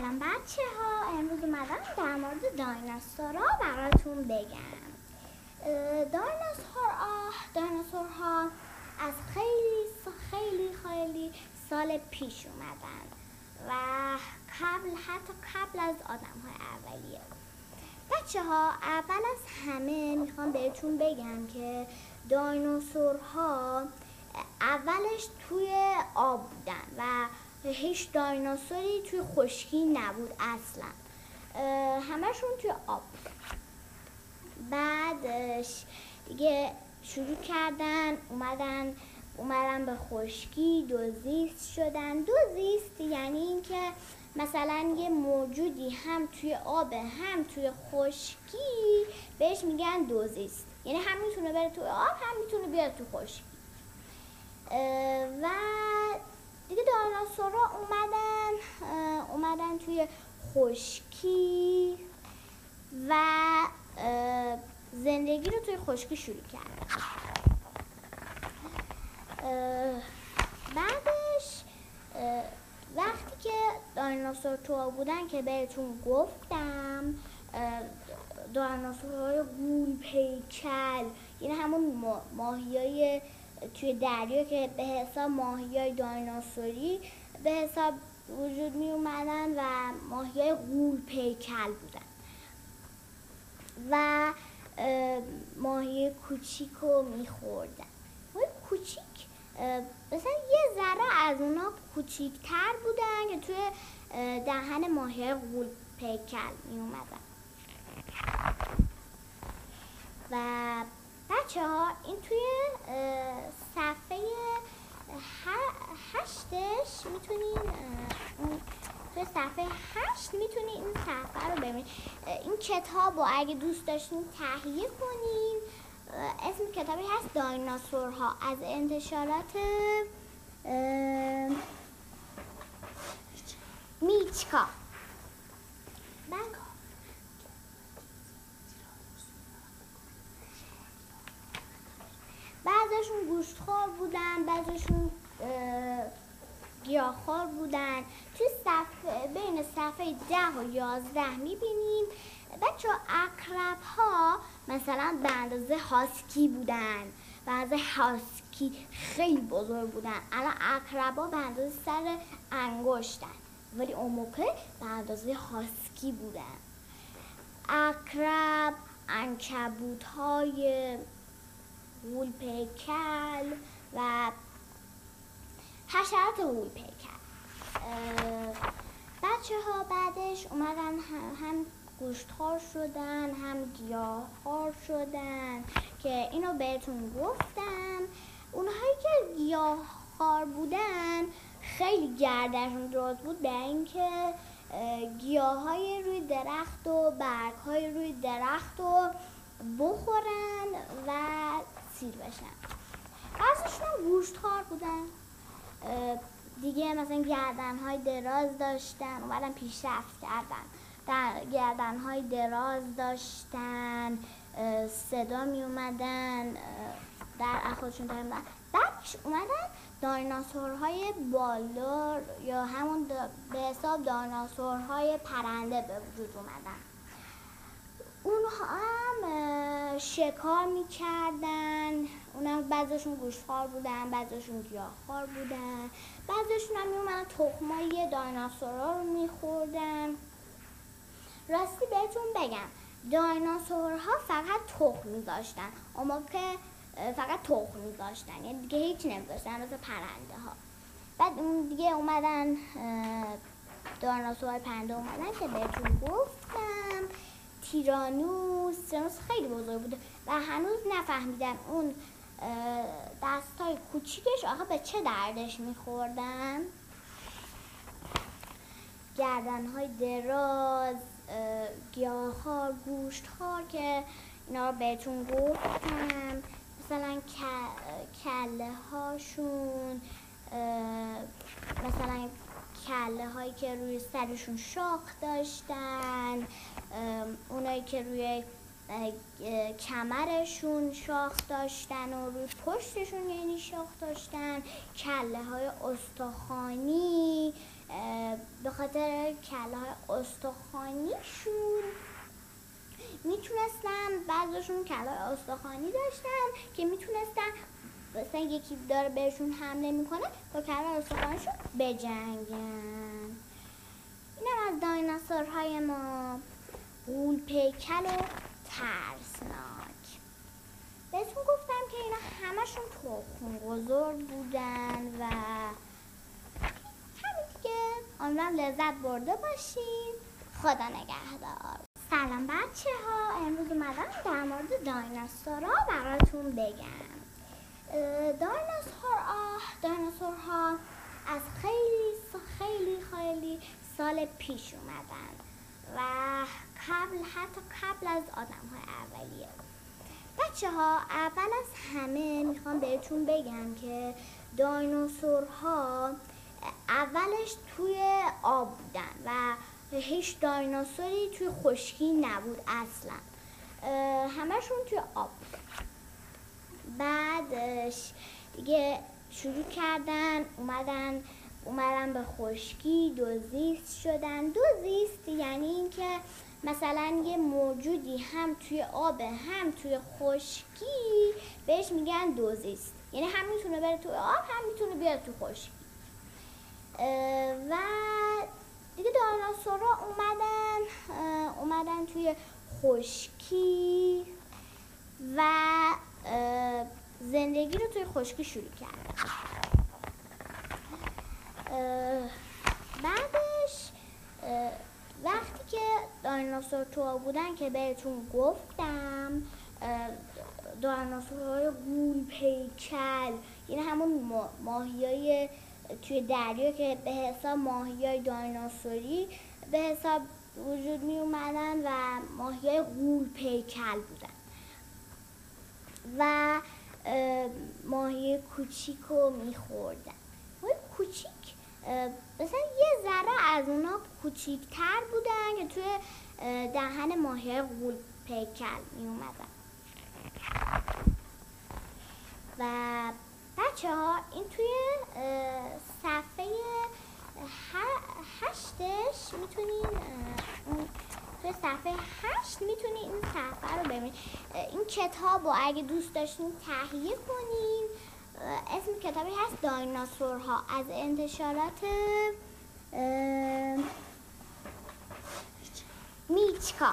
سلام بچه ها امروز اومدم در مورد دایناسورا براتون بگم. دایناسور ها از خیلی خیلی خیلی سال پیش اومدن و قبل حتی قبل از آدم های اولیه. بچه ها اول از همه می‌خوام بهتون بگم که دایناسورها اولش توی آب بودن و هیچ دایناسوری توی خشکی نبود اصلا. همشون توی آب بعدش دیگه شروع کردن اومدن اومدن به خشکی دوزیست شدن. دوزیست یعنی اینکه مثلا یه موجودی هم توی آب هم توی خشکی بهش میگن دوزیست یعنی هم می‌تونه بره توی آب هم می‌تونه بیاد تو خشکی. و دیگه دایناسورا اومدن اومدن توی خشکی و زندگی رو توی خشکی شروع کردن. بعدش وقتی که دایناسور تو بودن که بهتون گفتم دایناسورهای گول پیکل یعنی همون ماهی های توی دریا که به حساب ماهی های دایناسوری به حساب وجود می اومدن و ماهی های غول پیکل بودن. و ماهی کوچیک رو میخوردن. ماهی کوچیک مثلا یه ذره از اونا کوچیکتر بودن که توی دهن ماهی غول پیکل می اومدن و بچه ها این توی صفحه هشتش می‌تونین توی صفحه هشت می‌تونین این صفحه رو ببینید این کتاب رو اگه دوست داشتین تهیه کنین. اسم کتابی هست دایناسورها. از انتشارات میچکا بعضشون گوشتخور بودن بعضشون گیاهخوار بودن. توی صفحه بین صفحه ده و یازده می‌بینیم بچه اقرب ها مثلا به اندازه هاسکی بودن. به اندازه هاسکی خیلی بزرگ بودن. الان اقرب ها به اندازه سر انگشتن. ولی اون موقع به اندازه هاسکی بودن. اقرب انکبوت های پیکل و حشرات غول پیکل بچه ها بعدش اومدن هم گوشتخوار شدن هم گیاهخوار شدن که اینو بهتون گفتم. اونهایی که گیاهخوار بودن خیلی گردشون درست بود به اینکه گیاه های روی درخت و برگ های روی درخت رو بخورن و سیر بشن. بعضشون هم گوشتخوار بودن. دیگه مثلا گردن های دراز داشتن. اومدن پیشرفت کردن. در گردن های دراز داشتن. صدا می اومدن در اخوادشون تمیدن بعدش اومدن دایناسورهای بالدار یا همون به حساب دایناسورهای پرنده به وجود اومدن. اونها هم شکار می‌کردن. اونا بعضشون گوشخوار بودن بعضشون گیاهخوار بودن. بعضشون هم میومدن تخمای دایناسورها رو میخوردن. راستی بهتون بگم دایناسورها فقط تخم میذاشتن. اما که فقط تخم میذاشتن. یعنی دیگه هیچ نمیذاشتن مثل پرنده ها بعد اون دیگه اومدن دایناسورهای پرنده اومدن که بهتون گفتم. تیرانوس تیرانوس خیلی بزرگ بوده و هنوز نفهمیدن اون دستای کوچیکش آخه به چه دردش میخوردن؟ گردن های دراز گیاهخوار گوشتخوار که اینا رو بهتون گفتم مثلا کله هاشون مثلا کله هایی که روی سرشون شاخ داشتن اونایی که روی کمرشون شاخ داشتن و روی پشتشون یعنی شاخ داشتن. کله های استخوانی به خاطر کله های استخوانیشون می‌تونستن بعضشون کلای استخوانی داشتن که می‌تونستن مثلا یکی داره بهشون حمله می‌کنه با کلای استخوانیشون بجنگن. اینم از دایناسورهای ما. غول پیکل و ترسناک. بهتون گفتم که اینا همشون تخم بزرگ بودن و همین دیگه. امیدوارم لذت برده باشین. خدا نگهدار. سلام بچه ها امروز اومدم در مورد دایناسورها براتون بگم. دایناسور ها از خیلی خیلی خیلی سال پیش اومدن و قبل حتی قبل از آدم های اولیه. بچه ها اول از همه می‌خوام بهتون بگم که دایناسورها اولش توی آب بودن و هیچ دایناسوری توی خشکی نبود اصلا. همشون توی آب بعدش دیگه شروع کردن اومدن اومدن به خشکی دوزیست شدن. دوزیست یعنی اینکه مثلا یه موجودی هم توی آب هم توی خشکی بهش میگن دوزیست یعنی هم می‌تونه بره توی آب هم می‌تونه بیاد توی خشکی. و دیگه دایناسورا اومدن اومدن توی خشکی و زندگی رو توی خشکی شروع کردن بعدش وقتی که دایناسور تو بودن که بهتون گفتم دایناسورهای گول پیکل یعنی همون ماهی های توی دریا که به حساب ماهی های دایناسوری به حساب وجود می اومدن و ماهی های غول پیکل بودن. و ماهی کوچیک رو میخوردن. ماهی کوچیک مثلا یه ذره از اونا کوچیکتر بودن که توی دهن ماهی غول پیکل می اومدن و بچه ها این توی صفحه هشتش می‌تونین توی صفحه هشت می‌تونین این صفحه رو ببینید این کتاب رو اگه دوست داشتین تهیه کنین. اسم کتابی هست دایناسورها. از انتشارات میچکا.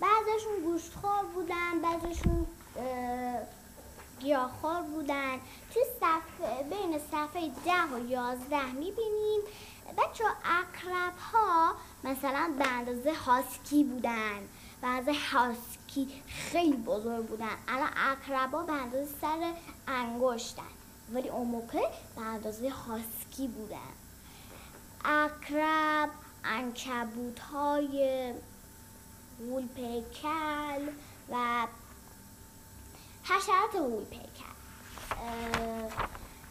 بعضشون گوشتخور بودن بعضشون گیاهخوار بودن. توی صفحه بین صفحه ده و یازده می‌بینیم بچه اقرب ها مثلا به اندازه هاسکی بودن به اندازه هاسکی خیلی بزرگ بودن. الان اقرب ها به اندازه سر انگشتن ولی اون موقع به اندازه هاسکی بودن. اقرب انکبوت های غول و حشرات غول پیکل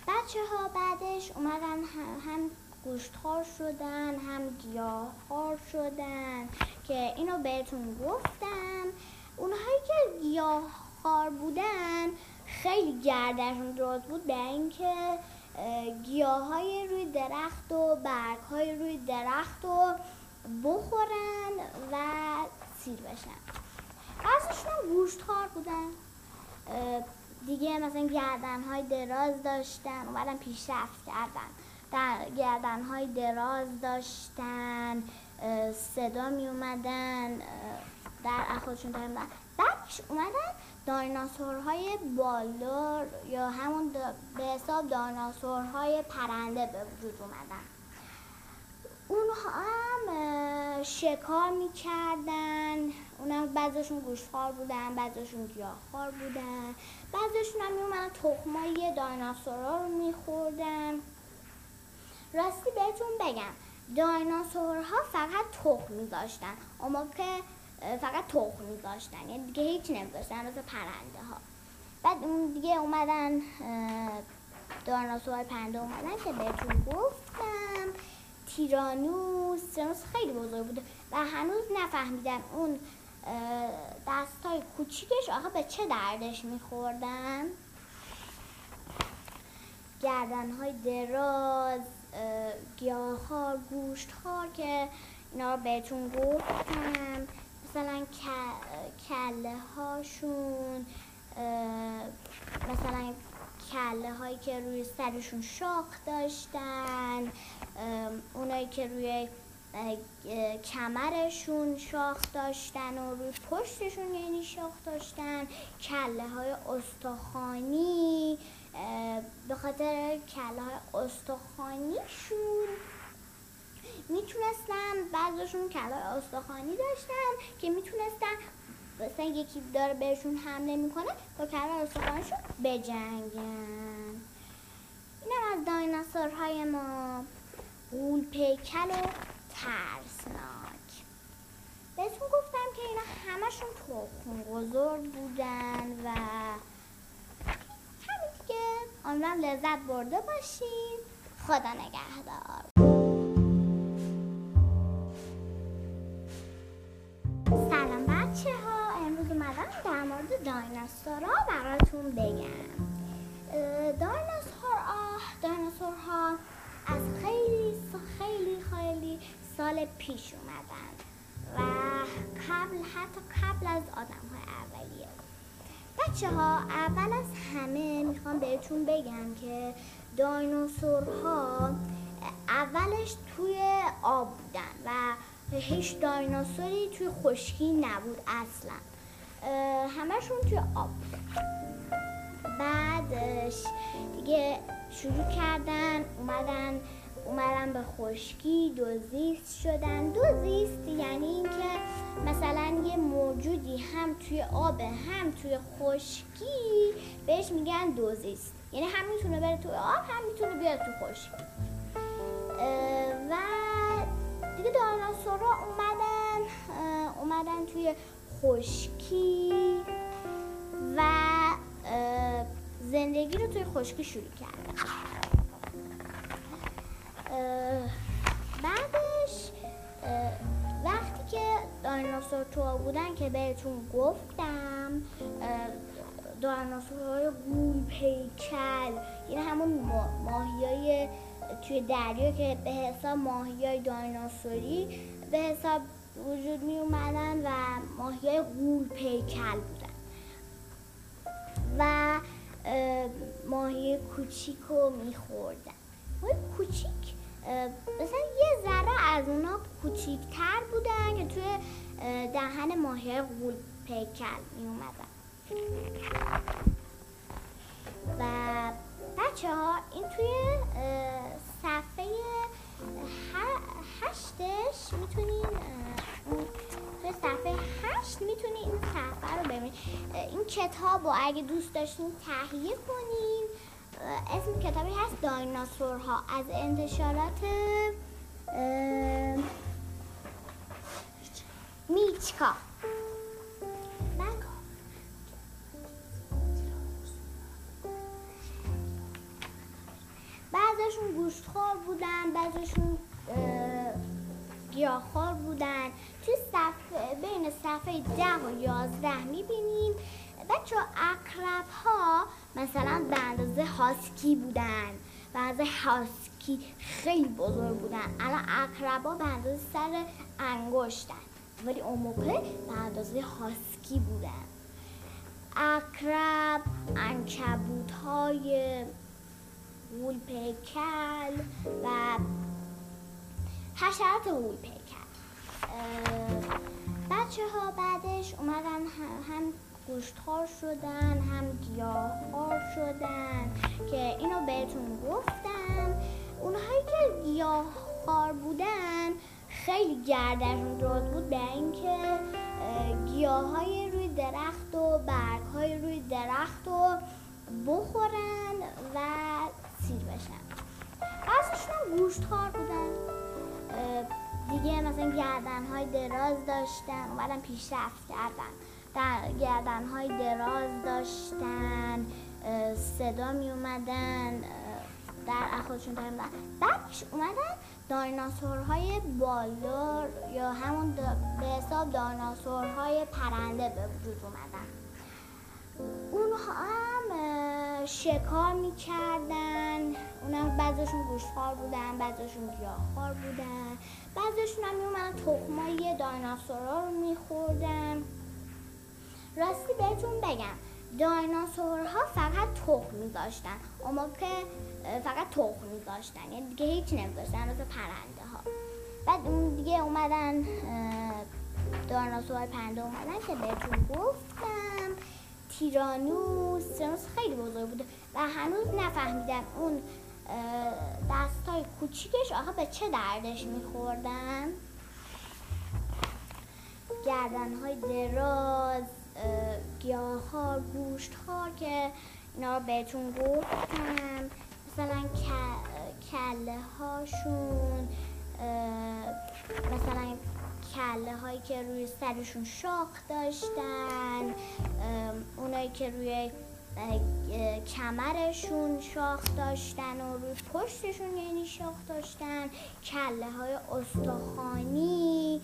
بچه ها بعدش اومدن هم گوشتخوار شدن هم گیاهخوار شدن که اینو بهتون گفتم. اونهایی که گیاهخوار بودن خیلی گردشون درست بود به اینکه گیاه های روی درخت و برگ های روی درخت رو بخورن و سیر بشن. بعضشون هم گوشتخوار بودن. دیگه مثلا گردن های دراز داشتن اومدن پیشرفت کردن. در گردن های دراز داشتن صدا می اومدن در اخوشون در بعدش اومدن دایناسورهای بالور یا همون به حساب دایناسورهای پرنده به وجود اومدن. اونها هم شکار می‌کردن. اونا بعضشون گوشخوار بودن بعضشون گیاهخوار بودن. بعضشون هم میومدن تخمای دایناسورها رو میخوردن. راستی بهتون بگم دایناسورها فقط تخم میذاشتن. اما که فقط تخم میذاشتن. یعنی دیگه هیچ نمیذاشتن مثل پرنده ها بعد اون دیگه اومدن دایناسورهای پرنده اومدن که بهتون گفتم تیرانوس تیرانوس خیلی بزرگ بوده و هنوز نفهمیدن اون دستای کوچیکش آخه به چه دردش میخوردن؟ گردن های دراز گیاه ها گوشت ها که اینا رو بهتون گفتم مثلا کله هاشون مثلا کله هایی که روی سرشون شاخ داشتن اونایی که روی کمرشون شاخ داشتن و روی پشتشون یعنی شاخ داشتن. کله های استخوانی به خاطر کله های استخوانیشون می‌تونستن بعضشون کله استخوانی داشتن که می‌تونستن مثلا یکی داره بهشون حمله می‌کنه با کله استخوانیشون بجنگن. اینم از دایناسورهای ما. غول پیکل و ترسناک. بهتون گفتم که اینا همشون تخم بزرگ بودن و همین دیگه. امیدوارم لذت برده باشید خدا نگهدار. مورد دایناسورا براتون بگم. دایناسور دایناسورها از خیلی خیلی خیلی سال پیش اومدن و قبل حتی قبل از آدم های اولیه. بچه ها اول از همه می‌خوام بهتون بگم که دایناسورها اولش توی آب بودن و هیچ دایناسوری توی خشکی نبود اصلا. همشون توی آب. بعدش دیگه شروع کردن اومدن اومدن به خشکی دوزیست شدن. دوزیست یعنی اینکه مثلا یه موجودی هم توی آب هم توی خشکی بهش میگن دوزیست یعنی هم می‌تونه بره توی آب هم می‌تونه بیاد تو خشکی. و دیگه دایناسورا اومدن اومدن توی خشکی و زندگی رو توی خشکی شروع کردن بعدش وقتی که دایناسور تو بودن که بهتون گفتم های گول پیکل یعنی همون ماهی های توی دریا که به حساب ماهی های دایناسوری به حساب وجود می اومدن و ماهی های گول پیکل بودن. و ماهی کوچیک رو میخوردن. ماهی کوچیک مثلا یه ذره از اونا کوچیکتر بودن که توی دهن ماهی غول پیکل می اومدن و بچه ها این توی صفحه هشتش کتاب رو اگه دوست داشتین تهیه کنین. اسم کتابی هست دایناسورها. از انتشارات میچکا. بعضشون گوشتخور بودن بعضشون گیاهخوار بودن. توی صفحه بین صفحه ده و یازده می‌بینیم بچه اقرب ها مثلا به اندازه هاسکی بودن به اندازه هاسکی خیلی بزرگ بودن. الان اقربا به اندازه سر انگشتن ولی اون موقع به اندازه هاسکی بودن. اقرب انکبوت های وول پیکل و حشرات وول پیکل بچه ها بعدش اومدن هم گوشتخوار شدن هم گیاهخوار شدن که اینو بهتون گفتم. اونهایی که گیاهخوار بودن خیلی گردشون درست بود به اینکه گیاه های روی درخت و برگ های روی درخت رو بخورن و سیر بشن. بعضشون هم گوشتخوار بودن. دیگه مثلا گردن های دراز داشتن اومدن پیشرفت کردن. گردن های دراز داشتن صدا می اومدن در خودشون دارن بعدش اومدن دایناسورهای بالدار یا همون به حساب دایناسورهای پرنده به وجود اومدن. اونها هم شکار می‌کردن. اونا بعضشون گوشتخوار بودن بعضشون گیاهخوار بودن. بعضشون هم میومدن تخمای دایناسورها رو میخوردن. راستی بهتون بگم دایناسورها فقط تخم میذاشتن اما که فقط تخم میذاشتن یعنی دیگه هیچ نمیذاشتن مثل پرنده ها بعد اون دیگه اومدن دایناسور پرنده اومدن که بهتون گفتم. تیرانوس تیرانوس خیلی بزرگ بوده. و هنوز نفهمیدن اون دستای کوچیکش آخه به چه دردش میخوردن. گردن های دراز. گیاه ها گوشت ها که اینا بهتون گفتم. مثلا کله هاشون مثلا کله هایی که روی سرشون شاخ داشتن اونایی که روی کمرشون شاخ داشتن و روی پشتشون یعنی شاخ داشتن. کله های استخوانی.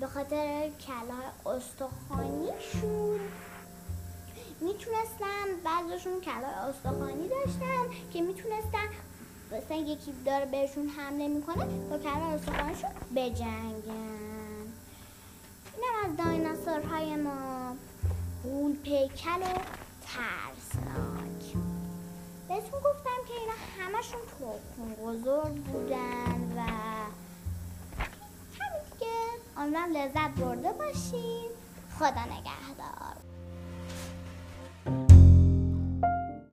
به خاطر کله های استخوانیشون. می‌تونستن بعضشون کله استخوانی داشتن که می‌تونستن مثلا یکی داره بهشون حمله می‌کنه با کله استخوانیشون بجنگن. اینم از دایناسورهای ما. غول پیکل و ترسناک. بهتون گفتم که اینا همشون تخم بزرگ بودن و دیگه امیدوارم لذت برده باشین. خدا نگهدار.